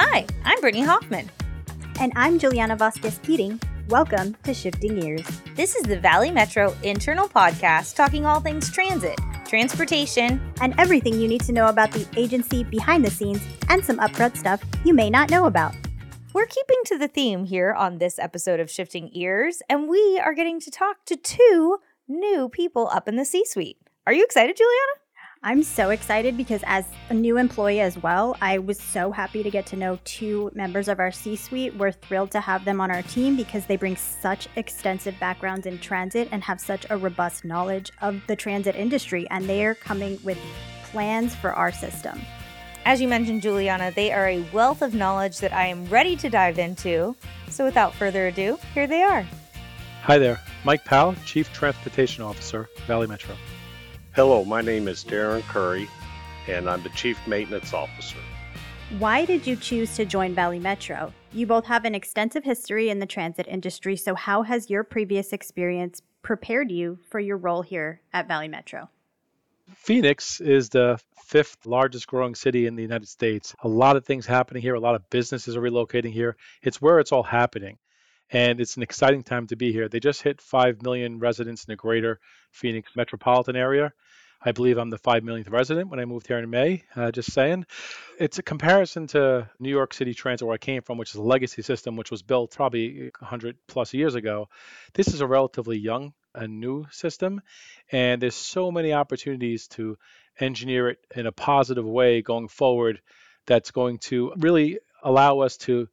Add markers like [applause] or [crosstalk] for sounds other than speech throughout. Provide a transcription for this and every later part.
Hi, I'm Brittany Hoffman. And I'm Juliana Vasquez Keating. Welcome to Shifting Gears. This is the Valley Metro internal podcast talking all things transit, transportation, and everything you need to know about the agency behind the scenes and some upfront stuff you may not know about. We're keeping to the theme here on this episode of Shifting Ears, and we are getting to talk to two new people up in the C suite. Are you excited, Juliana? I'm so excited because, as a new employee as well, I was so happy to get to know two members of our C suite. We're thrilled to have them on our team because they bring such extensive backgrounds in transit and have such a robust knowledge of the transit industry, and they are coming with plans for our system. As you mentioned, Juliana, they are a wealth of knowledge that I am ready to dive into. So, without further ado, here they are. Hi there, Mike Pal, Chief Transportation Officer, Valley Metro. Hello, my name is Darren Curry, and I'm the Chief Maintenance Officer. Why did you choose to join Valley Metro? You both have an extensive history in the transit industry, so how has your previous experience prepared you for your role here at Valley Metro? Phoenix is the fifth largest growing city in the United States. A lot of things happening here, a lot of businesses are relocating here. It's where it's all happening. And it's an exciting time to be here. They just hit 5 million residents in the greater Phoenix metropolitan area. I believe I'm the 5 millionth resident when I moved here in May, uh, just saying. It's a comparison to New York City Transit, where I came from, which is a legacy system which was built probably 100 plus years ago. This is a relatively young a new system and there's so many opportunities to engineer it in a positive way going forward that's going to really allow us to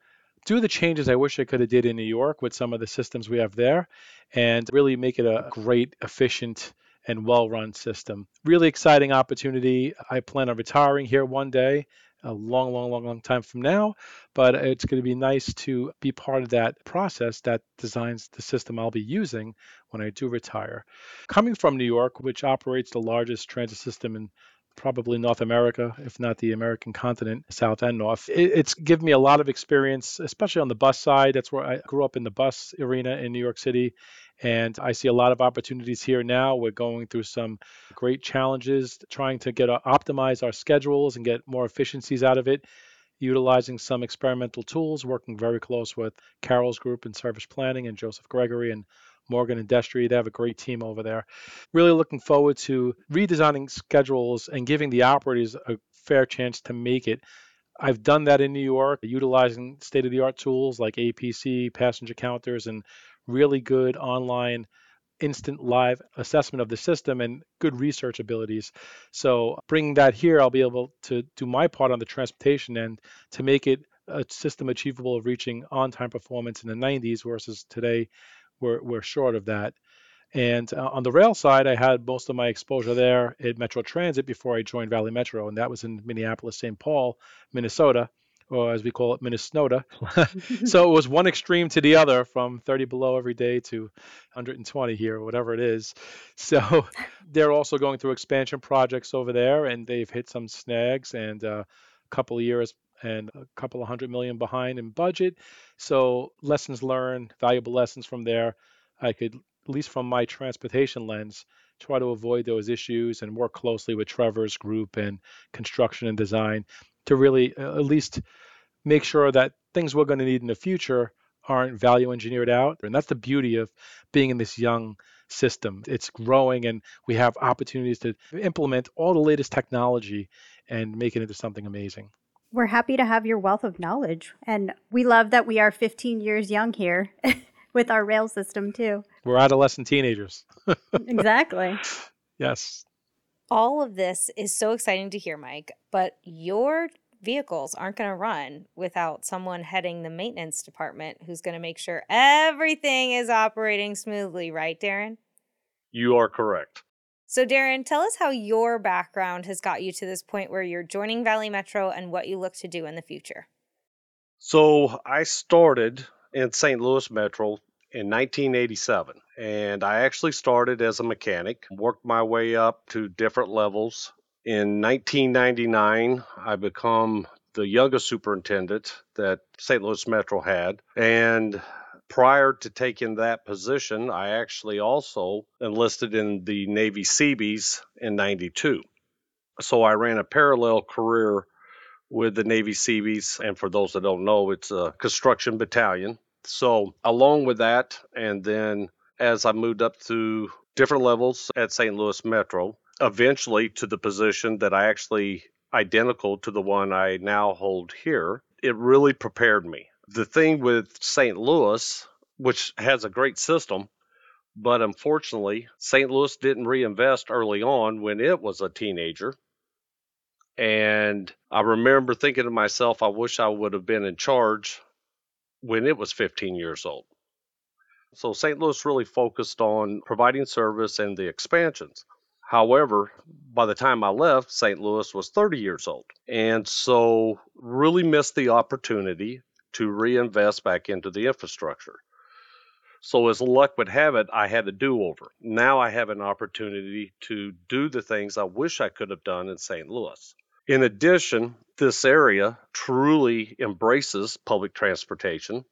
do the changes I wish I could have did in New York with some of the systems we have there and really make it a great efficient and well run system. Really exciting opportunity. I plan on retiring here one day, a long, long, long, long time from now, but it's going to be nice to be part of that process that designs the system I'll be using when I do retire. Coming from New York, which operates the largest transit system in probably North America, if not the American continent, South and North. it's given me a lot of experience, especially on the bus side. That's where I grew up in the bus arena in New York City. And I see a lot of opportunities here now. We're going through some great challenges, trying to get uh, optimize our schedules and get more efficiencies out of it, utilizing some experimental tools, working very close with Carol's group in service planning and Joseph Gregory and Morgan and. They have a great team over there. Really looking forward to redesigning schedules and giving the operators a fair chance to make it. I've done that in New York, utilizing state of the art tools like APC, passenger counters, and really good online instant live assessment of the system and good research abilities. So bringing that here, I'll be able to do my part on the transportation end to make it a system achievable of reaching on-time performance in the 90s versus today we're, we're short of that. And uh, on the rail side, I had most of my exposure there at Metro Transit before I joined Valley Metro, and that was in Minneapolis, St. Paul, Minnesota or as we call it, Minnesota. [laughs] so it was one extreme to the other from 30 below every day to 120 here, whatever it is. So [laughs] they're also going through expansion projects over there, and they've hit some snags and uh, a couple years and a couple of hundred million behind in budget. So lessons learned, valuable lessons from there. I could, at least from my transportation lens, try to avoid those issues and work closely with Trevor's group and construction and design to really uh, at least make sure that things we're going to need in the future aren't value engineered out. And that's the beauty of being in this young system. It's growing and we have opportunities to implement all the latest technology and make it into something amazing. We're happy to have your wealth of knowledge. And we love that we are 15 years young here [laughs] with our rail system, too. We're adolescent teenagers. [laughs] exactly. Yes. All of this is so exciting to hear, Mike, but your vehicles aren't going to run without someone heading the maintenance department who's going to make sure everything is operating smoothly, right, Darren? You are correct. So, Darren, tell us how your background has got you to this point where you're joining Valley Metro and what you look to do in the future. So, I started in St. Louis Metro in 1987, and I actually started as a mechanic, worked my way up to different levels in 1999, I become the youngest superintendent that St. Louis Metro had. And prior to taking that position, I actually also enlisted in the Navy Seabees in 92. So I ran a parallel career with the Navy Seabees. And for those that don't know, it's a construction battalion. So, along with that, and then as I moved up through different levels at St. Louis Metro, eventually to the position that I actually identical to the one I now hold here, it really prepared me. The thing with St. Louis, which has a great system, but unfortunately, St. Louis didn't reinvest early on when it was a teenager. And I remember thinking to myself, I wish I would have been in charge when it was 15 years old. So St. Louis really focused on providing service and the expansions. However, by the time I left, St. Louis was 30 years old. And so really missed the opportunity to reinvest back into the infrastructure. So, as luck would have it, I had a do over. Now I have an opportunity to do the things I wish I could have done in St. Louis. In addition, this area truly embraces public transportation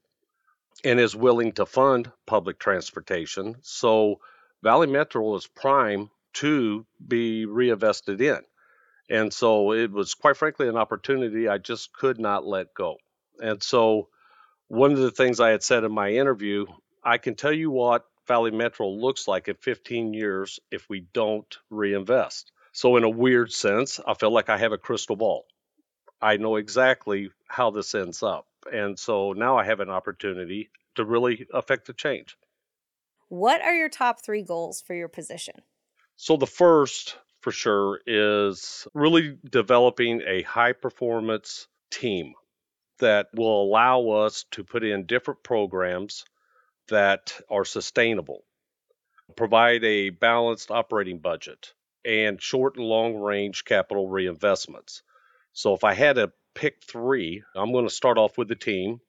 and is willing to fund public transportation. So, Valley Metro is prime to be reinvested in. And so, it was quite frankly an opportunity I just could not let go. And so, one of the things I had said in my interview I can tell you what Valley Metro looks like in 15 years if we don't reinvest. So, in a weird sense, I feel like I have a crystal ball. I know exactly how this ends up. And so now I have an opportunity to really affect the change. What are your top three goals for your position? So, the first for sure is really developing a high performance team that will allow us to put in different programs that are sustainable, provide a balanced operating budget, and short and long range capital reinvestments. So, if I had to pick three, I'm going to start off with the team,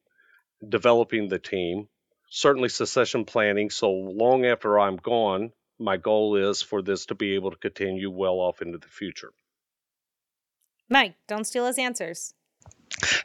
developing the team, certainly succession planning. So, long after I'm gone, my goal is for this to be able to continue well off into the future. Mike, don't steal his answers.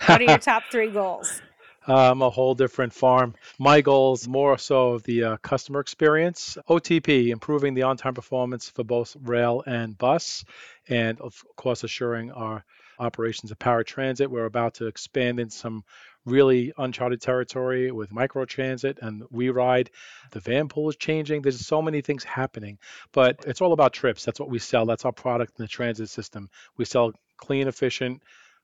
What are your top three goals? um, a whole different farm. My goals more so of the uh, customer experience. OTP, improving the on-time performance for both rail and bus, and of course assuring our operations of paratransit. We're about to expand in some really uncharted territory with microtransit and we ride The van pool is changing. There's so many things happening, but it's all about trips. That's what we sell. That's our product in the transit system. We sell clean, efficient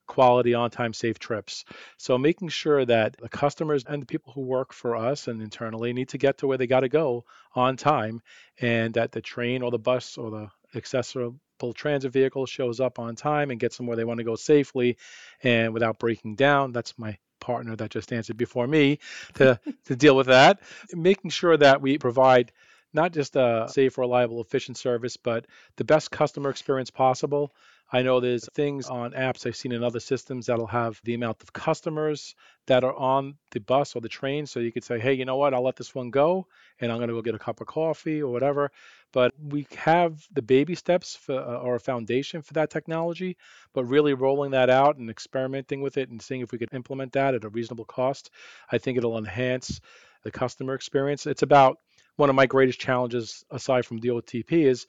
quality, on time, safe trips. So making sure that the customers and the people who work for us and internally need to get to where they got to go on time and that the train or the bus or the accessible transit vehicle shows up on time and gets them where they want to go safely and without breaking down. That's my partner that just answered before me to, to deal with that. Making sure that we provide not just a safe, reliable, efficient service, but the best customer experience possible I know there's things on apps I've seen in other systems that'll have the amount of customers that are on the bus or the train. So you could say, hey, you know what? I'll let this one go and I'm going to go get a cup of coffee or whatever. But we have the baby steps for, uh, or a foundation for that technology, but really rolling that out and experimenting with it and seeing if we could implement that at a reasonable cost, I think it'll enhance the customer experience. It's about one of my greatest challenges aside from the OTP is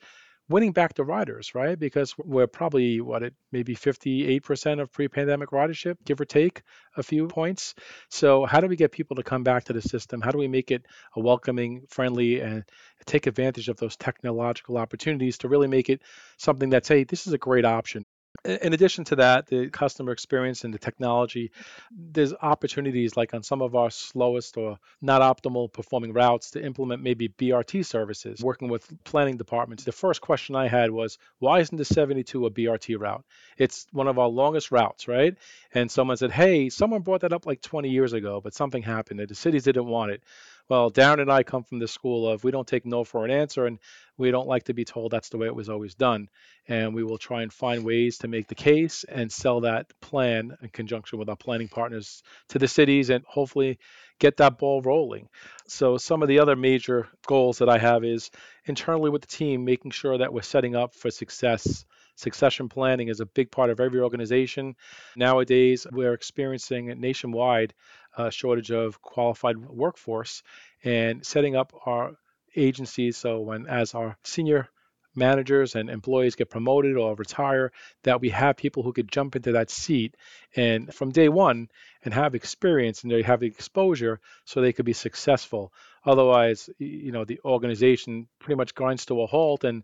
winning back the riders, right? Because we're probably what it maybe 58% of pre-pandemic ridership, give or take a few points. So how do we get people to come back to the system? How do we make it a welcoming, friendly, and take advantage of those technological opportunities to really make it something that's hey, this is a great option in addition to that, the customer experience and the technology, there's opportunities like on some of our slowest or not optimal performing routes to implement maybe BRT services, working with planning departments. The first question I had was, why isn't the 72 a BRT route? It's one of our longest routes, right? And someone said, hey, someone brought that up like 20 years ago, but something happened. that The cities didn't want it. Well, Darren and I come from the school of we don't take no for an answer, and we don't like to be told that's the way it was always done. And we will try and find ways to make the case and sell that plan in conjunction with our planning partners to the cities and hopefully get that ball rolling. So, some of the other major goals that I have is internally with the team, making sure that we're setting up for success. Succession planning is a big part of every organization. Nowadays, we're experiencing nationwide a shortage of qualified workforce and setting up our agencies so when as our senior managers and employees get promoted or retire, that we have people who could jump into that seat and from day one and have experience and they have the exposure so they could be successful. Otherwise, you know, the organization pretty much grinds to a halt and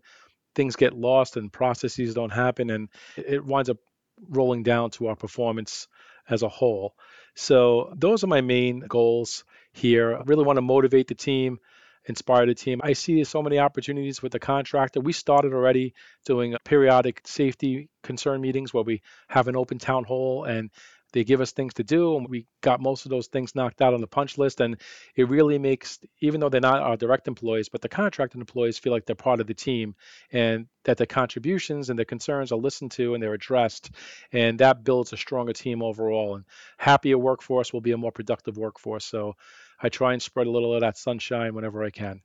things get lost and processes don't happen and it winds up rolling down to our performance as a whole. So those are my main goals here. I really want to motivate the team, inspire the team. I see so many opportunities with the contractor. We started already doing periodic safety concern meetings where we have an open town hall and they give us things to do, and we got most of those things knocked out on the punch list. And it really makes, even though they're not our direct employees, but the contracted employees feel like they're part of the team and that their contributions and their concerns are listened to and they're addressed. And that builds a stronger team overall. And happier workforce will be a more productive workforce. So I try and spread a little of that sunshine whenever I can.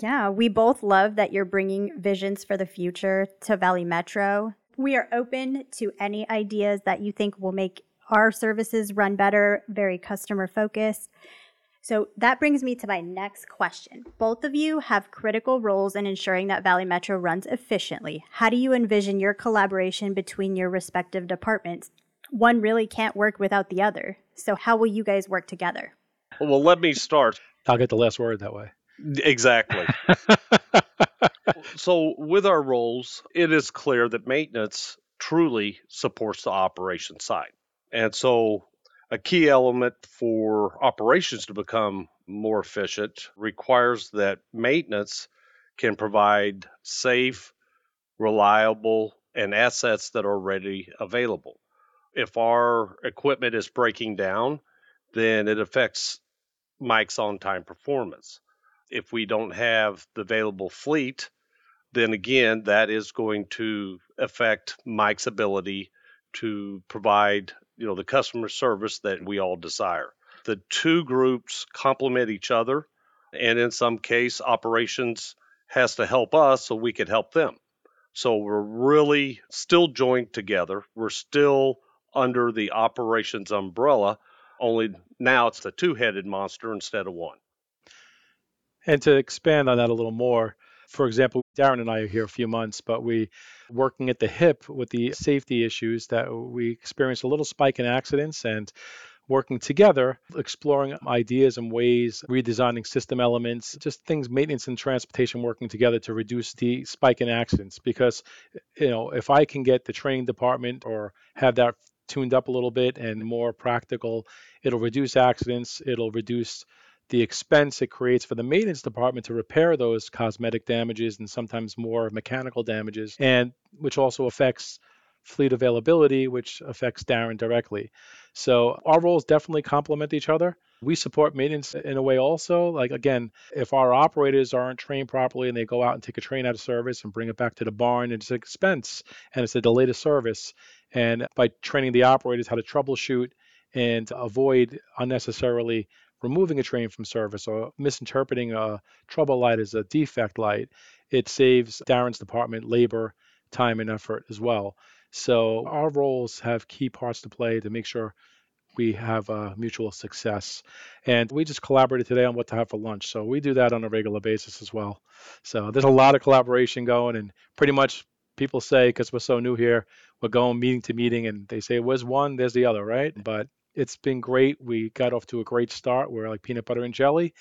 Yeah, we both love that you're bringing visions for the future to Valley Metro. We are open to any ideas that you think will make our services run better, very customer focused. So that brings me to my next question. Both of you have critical roles in ensuring that Valley Metro runs efficiently. How do you envision your collaboration between your respective departments? One really can't work without the other. So, how will you guys work together? Well, let me start. I'll get the last word that way. Exactly. [laughs] so, with our roles, it is clear that maintenance truly supports the operation side. And so, a key element for operations to become more efficient requires that maintenance can provide safe, reliable, and assets that are ready available. If our equipment is breaking down, then it affects Mike's on time performance. If we don't have the available fleet, then again, that is going to affect Mike's ability to provide, you know, the customer service that we all desire. The two groups complement each other, and in some case, operations has to help us so we could help them. So we're really still joined together. We're still under the operations umbrella, only now it's a two-headed monster instead of one. And to expand on that a little more, for example, Darren and I are here a few months, but we working at the hip with the safety issues that we experienced a little spike in accidents and working together, exploring ideas and ways, redesigning system elements, just things, maintenance and transportation working together to reduce the spike in accidents. Because, you know, if I can get the training department or have that tuned up a little bit and more practical, it'll reduce accidents, it'll reduce the expense it creates for the maintenance department to repair those cosmetic damages and sometimes more mechanical damages, and which also affects fleet availability, which affects Darren directly. So our roles definitely complement each other. We support maintenance in a way also. Like again, if our operators aren't trained properly and they go out and take a train out of service and bring it back to the barn, it's an expense and it's a delay to service. And by training the operators how to troubleshoot and avoid unnecessarily removing a train from service or misinterpreting a trouble light as a defect light, it saves Darren's department labor, time, and effort as well. So our roles have key parts to play to make sure we have uh, mutual success. And we just collaborated today on what to have for lunch. So we do that on a regular basis as well. So there's a lot of collaboration going, and pretty much people say, because we're so new here, we're going meeting to meeting, and they say, where's one? There's the other, right? But it's been great. We got off to a great start. We're like peanut butter and jelly,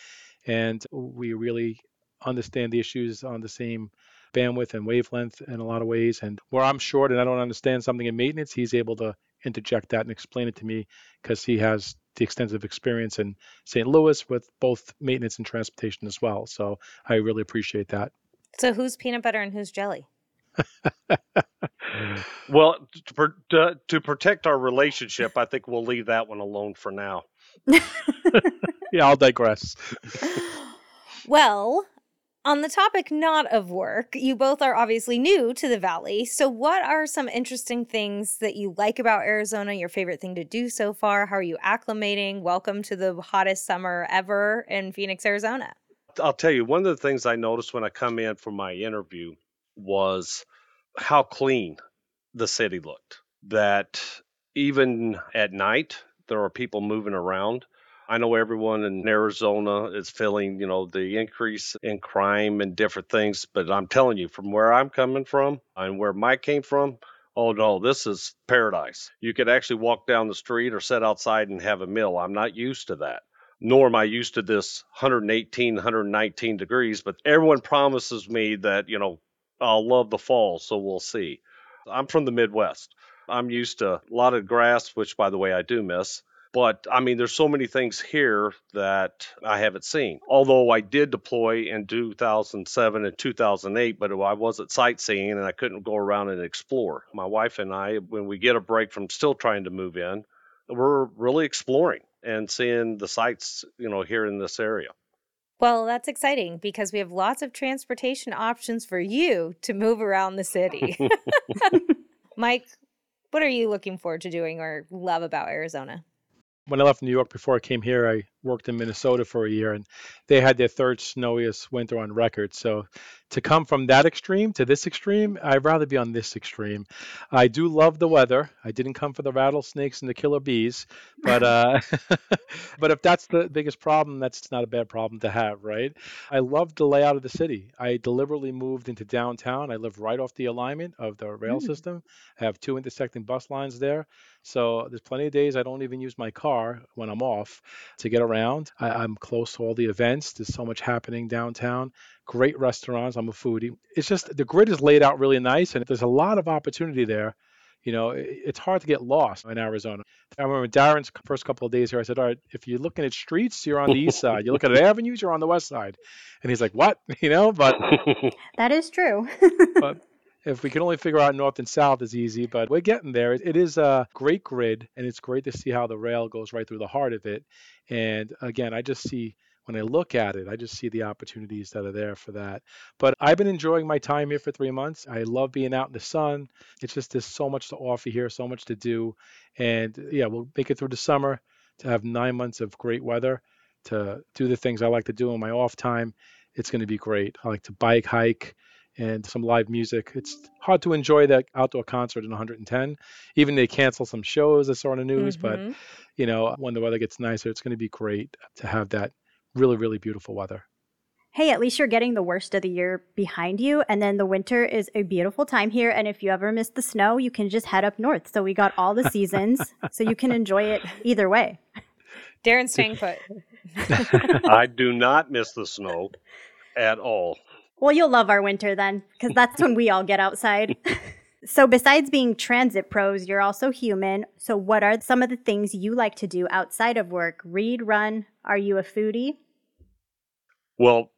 and we really understand the issues on the same bandwidth and wavelength in a lot of ways. And where I'm short and I don't understand something in maintenance, he's able to interject that and explain it to me because he has the extensive experience in St. Louis with both maintenance and transportation as well. So I really appreciate that. So who's peanut butter and who's jelly? [laughs] well, to, to, to, protect our relationship, I think we'll leave that one alone for now. [laughs] yeah, I'll digress. [laughs] well, on the topic not of work, you both are obviously new to the Valley. So, what are some interesting things that you like about Arizona? Your favorite thing to do so far? How are you acclimating? Welcome to the hottest summer ever in Phoenix, Arizona. I'll tell you, one of the things I noticed when I come in for my interview was how clean the city looked. That even at night, there are people moving around. I know everyone in Arizona is feeling, you know, the increase in crime and different things, but I'm telling you, from where I'm coming from and where Mike came from, oh no, this is paradise. You could actually walk down the street or sit outside and have a meal. I'm not used to that. Nor am I used to this 118, 119 degrees, but everyone promises me that, you know, I'll love the fall, so we'll see. I'm from the Midwest. I'm used to a lot of grass, which, by the way, I do miss. But I mean, there's so many things here that I haven't seen. Although I did deploy in 2007 and 2008, but I wasn't sightseeing and I couldn't go around and explore. My wife and I, when we get a break from still trying to move in, we're really exploring and seeing the sights, you know, here in this area. Well, that's exciting because we have lots of transportation options for you to move around the city. [laughs] [laughs] Mike, what are you looking forward to doing or love about Arizona? when I left New York before I came here, I worked in Minnesota for a year, and they had their third snowiest winter on record. So to come from that extreme to this extreme, I'd rather be on this extreme. I do love the weather. I didn't come for the rattlesnakes and the killer bees, but uh, [laughs] but if that's the biggest problem, that's not a bad problem to have, right? I love the layout of the city. I deliberately moved into downtown. I live right off the alignment of the rail mm. system. I have two intersecting bus lines there. So there's plenty of days I don't even use my car when I'm off to get around. I, I'm close to all the events. There's so much happening downtown. Great restaurants. I'm a foodie. It's just the grid is laid out really nice, and there's a lot of opportunity there. You know, it's hard to get lost in Arizona. I remember Darren's first couple of days here. I said, "All right, if you're looking at streets, you're on the east side. You're looking at [laughs] avenues, you're on the west side." And he's like, "What?" [laughs] You know, but [laughs] that is true. but if we can only figure out north and south is easy, but we're getting there. It, is a great grid, and it's great to see how the rail goes right through the heart of it. And again, I just see when I look at it, I just see the opportunities that are there for that. But I've been enjoying my time here for three months. I love being out in the sun. It's just there's so much to offer here, so much to do, and yeah, we'll make it through the summer to have nine months of great weather to do the things I like to do in my off time. It's going to be great. I like to bike, hike and some live music. It's hard to enjoy that outdoor concert in 110. Even they cancel some shows I saw on the news, mm-hmm. but you know, when the weather gets nicer, it's going to be great to have that really, really beautiful weather. Hey, at least you're getting the worst of the year behind you. And then the winter is a beautiful time here. And if you ever miss the snow, you can just head up north. So we got all the seasons. so you can enjoy it either way. Darren staying put. [laughs] I do not miss the snow at all. Well, you'll love our winter then, because that's when we all get outside. [laughs] so, besides being transit pros, you're also human. So, what are some of the things you like to do outside of work? Read, run? Are you a foodie? Well,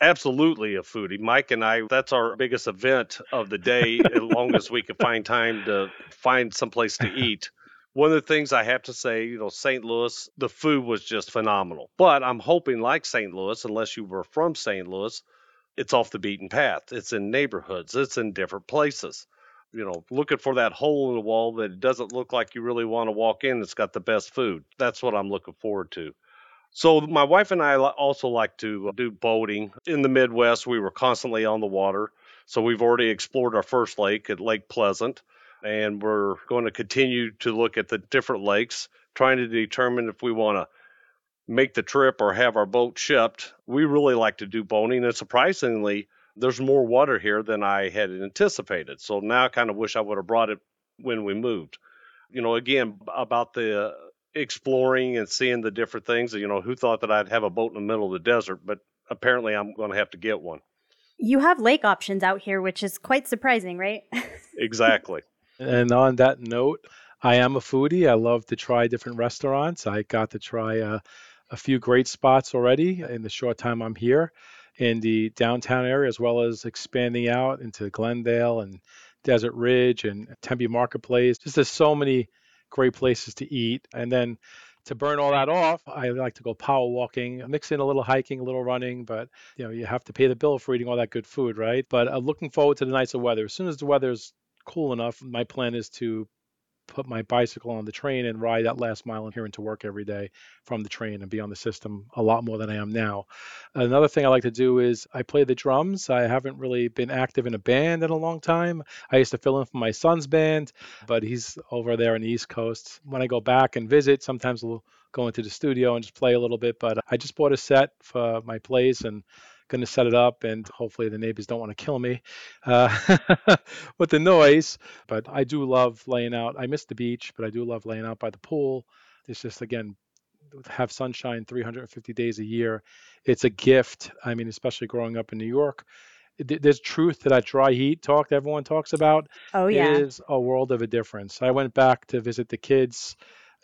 absolutely a foodie. Mike and I, that's our biggest event of the day, as long as we can find time to find someplace to eat. One of the things I have to say, you know, St. Louis, the food was just phenomenal. But I'm hoping, like St. Louis, unless you were from St. Louis, it's off the beaten path. It's in neighborhoods. It's in different places. You know, looking for that hole in the wall that doesn't look like you really want to walk in. It's got the best food. That's what I'm looking forward to. So my wife and I also like to uh, do boating in the Midwest. We were constantly on the water. So we've already explored our first lake at Lake Pleasant, and we're going to continue to look at the different lakes, trying to determine if we want to make the trip or have our boat shipped, we really like to do boating. And surprisingly, there's more water here than I had anticipated. So now I kind of wish I would have brought it when we moved. You know, again, about the exploring and seeing the different things. You know, who thought that I'd have a boat in the middle of the desert? But apparently, I'm going to have to get one. You have lake options out here, which is quite surprising, right? [laughs] exactly. And on that note, I am a foodie. I love to try different restaurants. I got to try uh, a few great spots already in the short time I'm here in the downtown area, as well as expanding out into Glendale and Desert Ridge and Tempe Marketplace. Just there's so many great places to eat. And then to burn all that off, I like to go power walking, mix in a little hiking, a little running, but you know, you have to pay the bill for eating all that good food, right? But I'm looking forward to the nicer weather. As soon as the weather's cool enough, my plan is to put my bicycle on the train and ride that last mile in here into work every day from the train and be on the system a lot more than I am now. Another thing I like to do is I play the drums. I haven't really been active in a band in a long time. I used to fill in for my son's band, but he's over there on the East Coast. When I go back and visit, sometimes we'll go into the studio and just play a little bit. But I just bought a set for my plays and going to set it up and hopefully the neighbors don't want to kill me uh, [laughs] with the noise. But i do love laying out i miss the beach but i do love laying out by the pool. It's just again have sunshine 350 days a year it's a gift. I mean especially growing up in new york there's truth to that dry heat talk that everyone talks about oh yeah. it is a world of a difference. I went back to visit the kids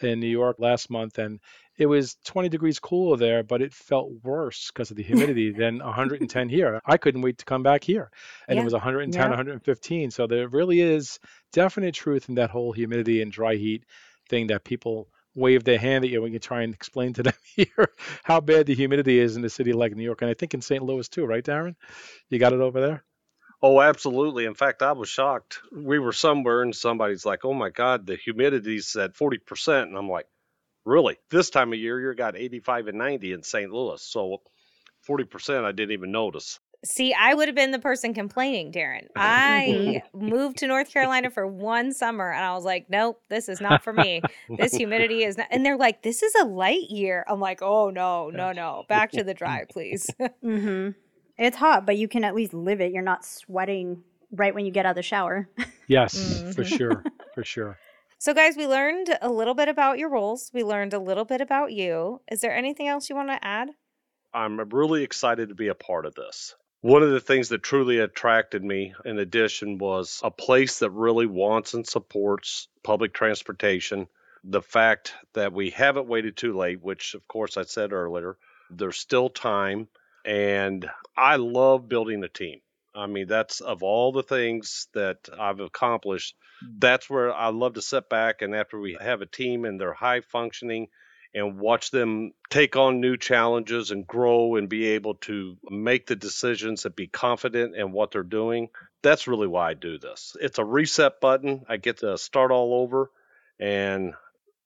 in new york last month and it was 20 degrees cooler there, but it felt worse because of the [laughs] humidity than 110 here. I couldn't wait to come back here. And Yeah. it was 110, Yeah. 115. So there really is definite truth in that whole humidity and dry heat thing that people wave their hand at you when you try and explain to [laughs] them here how bad the humidity is in a city like New York. And I think in St. Louis too, right, Darren? You got it over there? Oh, absolutely. In fact, I was shocked. We were somewhere and somebody's like, oh my God, the humidity's at 40%. And I'm like, really? This time of year, you're got 85 and 90 in St. Louis. So 40% I didn't even notice. See, I would have been the person complaining, Darren. [laughs] I [laughs] moved to North Carolina for one summer and I was like, nope, this is not for me. This humidity is not. And they're like, this is a light year. I'm like, oh, no, no, no. Back to the dry, please. [laughs] Mm-hmm. It's hot, but you can at least live it. You're not sweating right when you get out of the shower. Yes, for Mhm. sure. For sure. So, guys, we learned a little bit about your roles. We learned a little bit about you. Is there anything else you want to add? I'm really excited to be a part of this. One of the things that truly attracted me, in addition, was a place that really wants and supports public transportation. The fact that we haven't waited too late, which, of course, I said earlier, there's still time. And I love building a team. I mean, that's of all the things that I've accomplished, mm. that's where I love to sit back and after we have a team and they're high functioning and watch them take on new challenges and grow and be able to make the decisions and be confident in what they're doing. That's really why I do this. It's a reset button. I get to start all over. And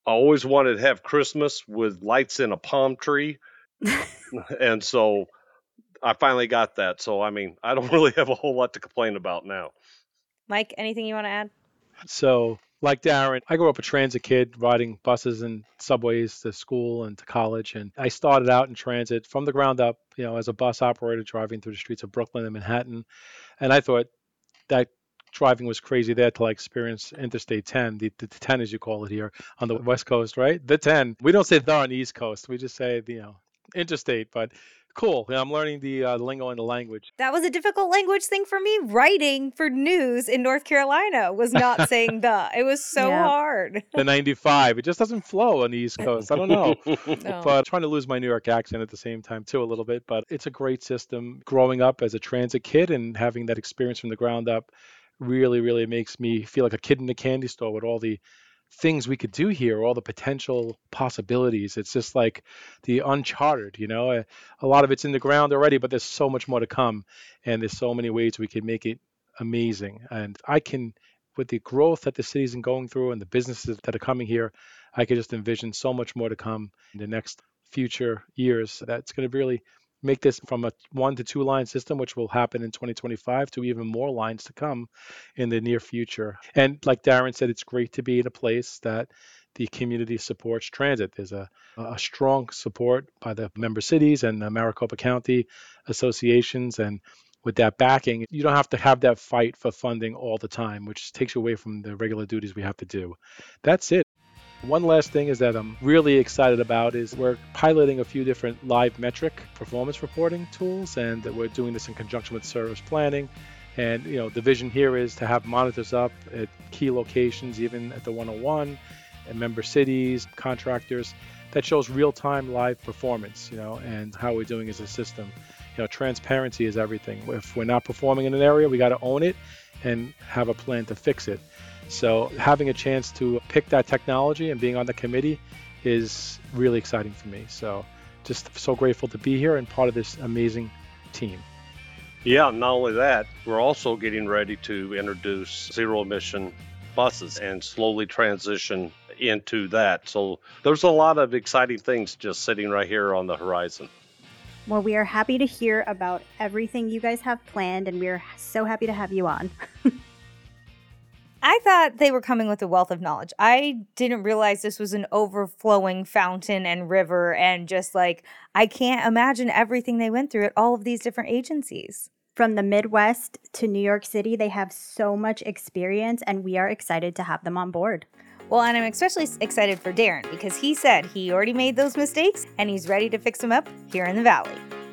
I always wanted to have Christmas with lights in a palm tree. [laughs] and so I finally got that. So, I mean, I don't [laughs] really have a whole lot to complain about now. Mike, anything you want to add? So, like Darren, I grew up a transit kid riding buses and subways to school and to college. And I started out in transit from the ground up, you know, as a bus operator driving through the streets of Brooklyn and Manhattan. And I thought that driving was crazy there till I experienced Interstate 10, the, the 10 as you call it here on the West Coast, right? The 10. We don't say the on the East Coast. We just say, you know, interstate. But cool. I'm learning the uh, lingo and the language. That was a difficult language thing for me. Writing for news in North Carolina was not [laughs] saying the. It was so Yeah. hard. The 95. It just doesn't flow on the East [laughs] Coast. I don't know. [laughs] No. but trying to lose my New York accent at the same time too a little bit. But it's a great system. Growing up as a transit kid and having that experience from the ground up really, really makes me feel like a kid in a candy store with all the things we could do here, all the potential possibilities. It's just like the uncharted, you know. A, a lot of it's in the ground already, but there's so much more to come, and there's so many ways we can make it amazing. And I can, with the growth that the city's going through and the businesses that are coming here, I could just envision so much more to come in the next future years. That's going to really make this from a one to two line system, which will happen in 2025, to even more lines to come in the near future. And like Darren said, it's great to be in a place that the community supports transit. There's a, a strong support by the member cities and the Maricopa County associations. And with that backing, you don't have to have that fight for funding all the time, which takes you away from the regular duties we have to do. That's it. One last thing is that I'm really excited about is we're piloting a few different live metric performance reporting tools, and we're doing this in conjunction with service planning. And you know, the vision here is to have monitors up at key locations, even at the 101, and member cities, contractors, that shows real-time live performance. You know, and how we're doing as a system. You know, transparency is everything. If we're not performing in an area, we got to own it and have a plan to fix it. So having a chance to pick that technology and being on the committee is really exciting for me. So just so grateful to be here and part of this amazing team. Yeah, not only that, we're also getting ready to introduce zero emission buses and slowly transition into that. So there's a lot of exciting things just sitting right here on the horizon. Well, we are happy to hear about everything you guys have planned, and we're so happy to have you on. [laughs] I thought they were coming with a wealth of knowledge. I didn't realize this was an overflowing fountain and river, and just like, I can't imagine everything they went through at all of these different agencies. From the Midwest to New York City, they have so much experience, and we are excited to have them on board. Well, and I'm especially excited for Darren because he said he already made those mistakes and he's ready to fix them up here in the Valley.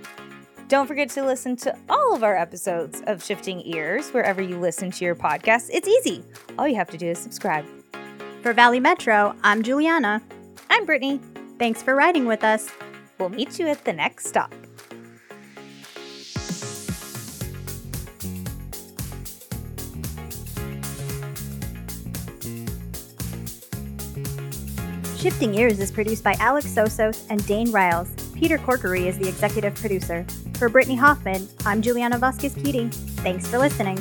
Don't forget to listen to all of our episodes of Shifting Ears wherever you listen to your podcasts. It's easy. All you have to do is subscribe. For Valley Metro, I'm Juliana. I'm Brittany. Thanks for riding with us. We'll meet you at the next stop. Shifting Ears is produced by Alex Sosos and Dane Riles. Peter Corkery is the executive producer. For Brittany Hoffman, I'm Juliana Vasquez Keating. Thanks for listening.